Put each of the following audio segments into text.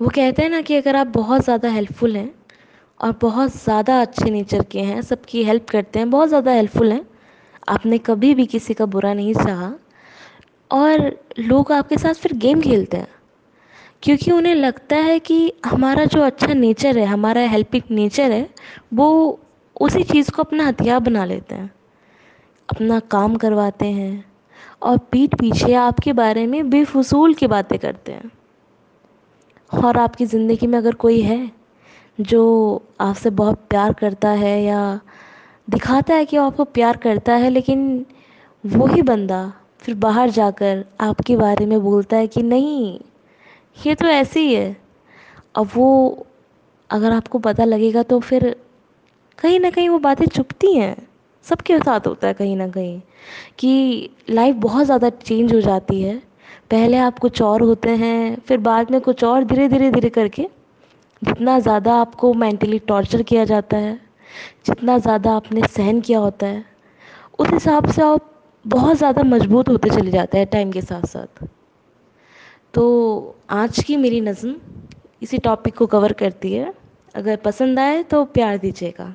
वो कहते हैं ना कि अगर आप बहुत ज़्यादा हेल्पफुल हैं और बहुत ज़्यादा अच्छे नेचर के हैं, सबकी हेल्प करते हैं, बहुत ज़्यादा हेल्पफुल हैं, आपने कभी भी किसी का बुरा नहीं चाहा और लोग आपके साथ फिर गेम खेलते हैं। क्योंकि उन्हें लगता है कि हमारा जो अच्छा नेचर है, हमारा हेल्पिंग नेचर है, वो उसी चीज़ को अपना हथियार बना लेते हैं, अपना काम करवाते हैं और पीठ पीछे आपके बारे में बेफजूल की बातें करते हैं। और आपकी ज़िंदगी में अगर कोई है जो आपसे बहुत प्यार करता है या दिखाता है कि वो आपको प्यार करता है, लेकिन वही बंदा फिर बाहर जाकर आपके बारे में बोलता है कि नहीं, ये तो ऐसे ही है। अब वो अगर आपको पता लगेगा तो फिर कहीं ना कहीं वो बातें चुपती हैं। सबके साथ होता है कहीं ना कहीं कि लाइफ बहुत ज़्यादा चेंज हो जाती है। पहले आप कुछ और होते हैं, फिर बाद में कुछ और धीरे धीरे धीरे करके जितना ज़्यादा आपको मेंटली टॉर्चर किया जाता है, जितना ज़्यादा आपने सहन किया होता है, उस हिसाब से आप बहुत ज़्यादा मज़बूत होते चले जाते हैं टाइम के साथ साथ तो आज की मेरी नज़म इसी टॉपिक को कवर करती है। अगर पसंद आए तो प्यार दीजिएगा।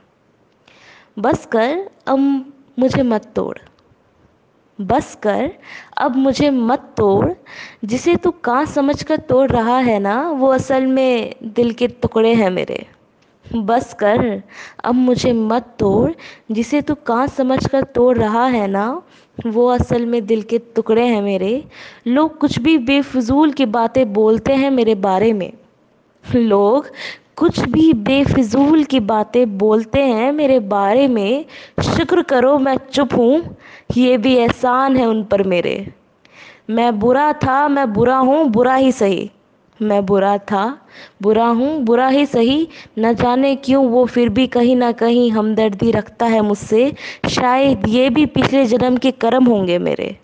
बस कर अब मुझे मत तोड़। बस कर अब मुझे मत तोड़। जिसे तू कहाँ समझ कर तोड़ रहा है ना, वो असल में दिल के टुकड़े हैं मेरे। बस कर अब मुझे मत तोड़। जिसे तू कहाँ समझ कर तोड़ रहा है ना, वो असल में दिल के टुकड़े हैं मेरे। लोग कुछ भी बेफजूल की बातें बोलते हैं मेरे बारे में। लोग कुछ भी बेफिजूल की बातें बोलते हैं मेरे बारे में। शुक्र करो मैं चुप हूँ। ये भी एहसान है उन पर मेरे। मैं बुरा था, मैं बुरा हूँ, बुरा ही सही। मैं बुरा था, बुरा हूँ, बुरा ही सही। न जाने क्यों वो फिर भी कहीं ना कहीं हमदर्दी रखता है मुझसे। शायद ये भी पिछले जन्म के कर्म होंगे मेरे।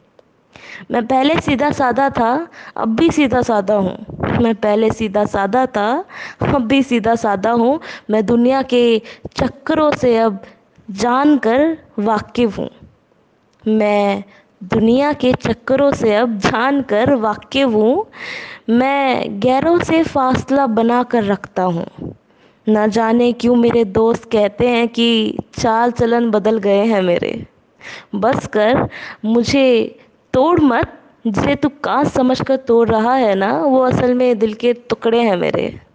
मैं पहले सीधा सादा था, अब भी सीधा सादा हूँ। मैं पहले सीधा सादा था, अब भी सीधा सादा हूँ। मैं दुनिया के चक्करों से अब जान कर वाकिफ़ हूँ। मैं दुनिया के चक्करों से अब जान कर वाकिफ़ हूँ। मैं गैरों से फासला बना कर रखता हूँ। ना जाने क्यों मेरे दोस्त कहते हैं कि चाल चलन बदल गए हैं मेरे। बस कर, मुझे तोड़ मत, जिसे तू काश समझ कर तोड़ रहा है ना, वो असल में दिल के टुकड़े हैं मेरे।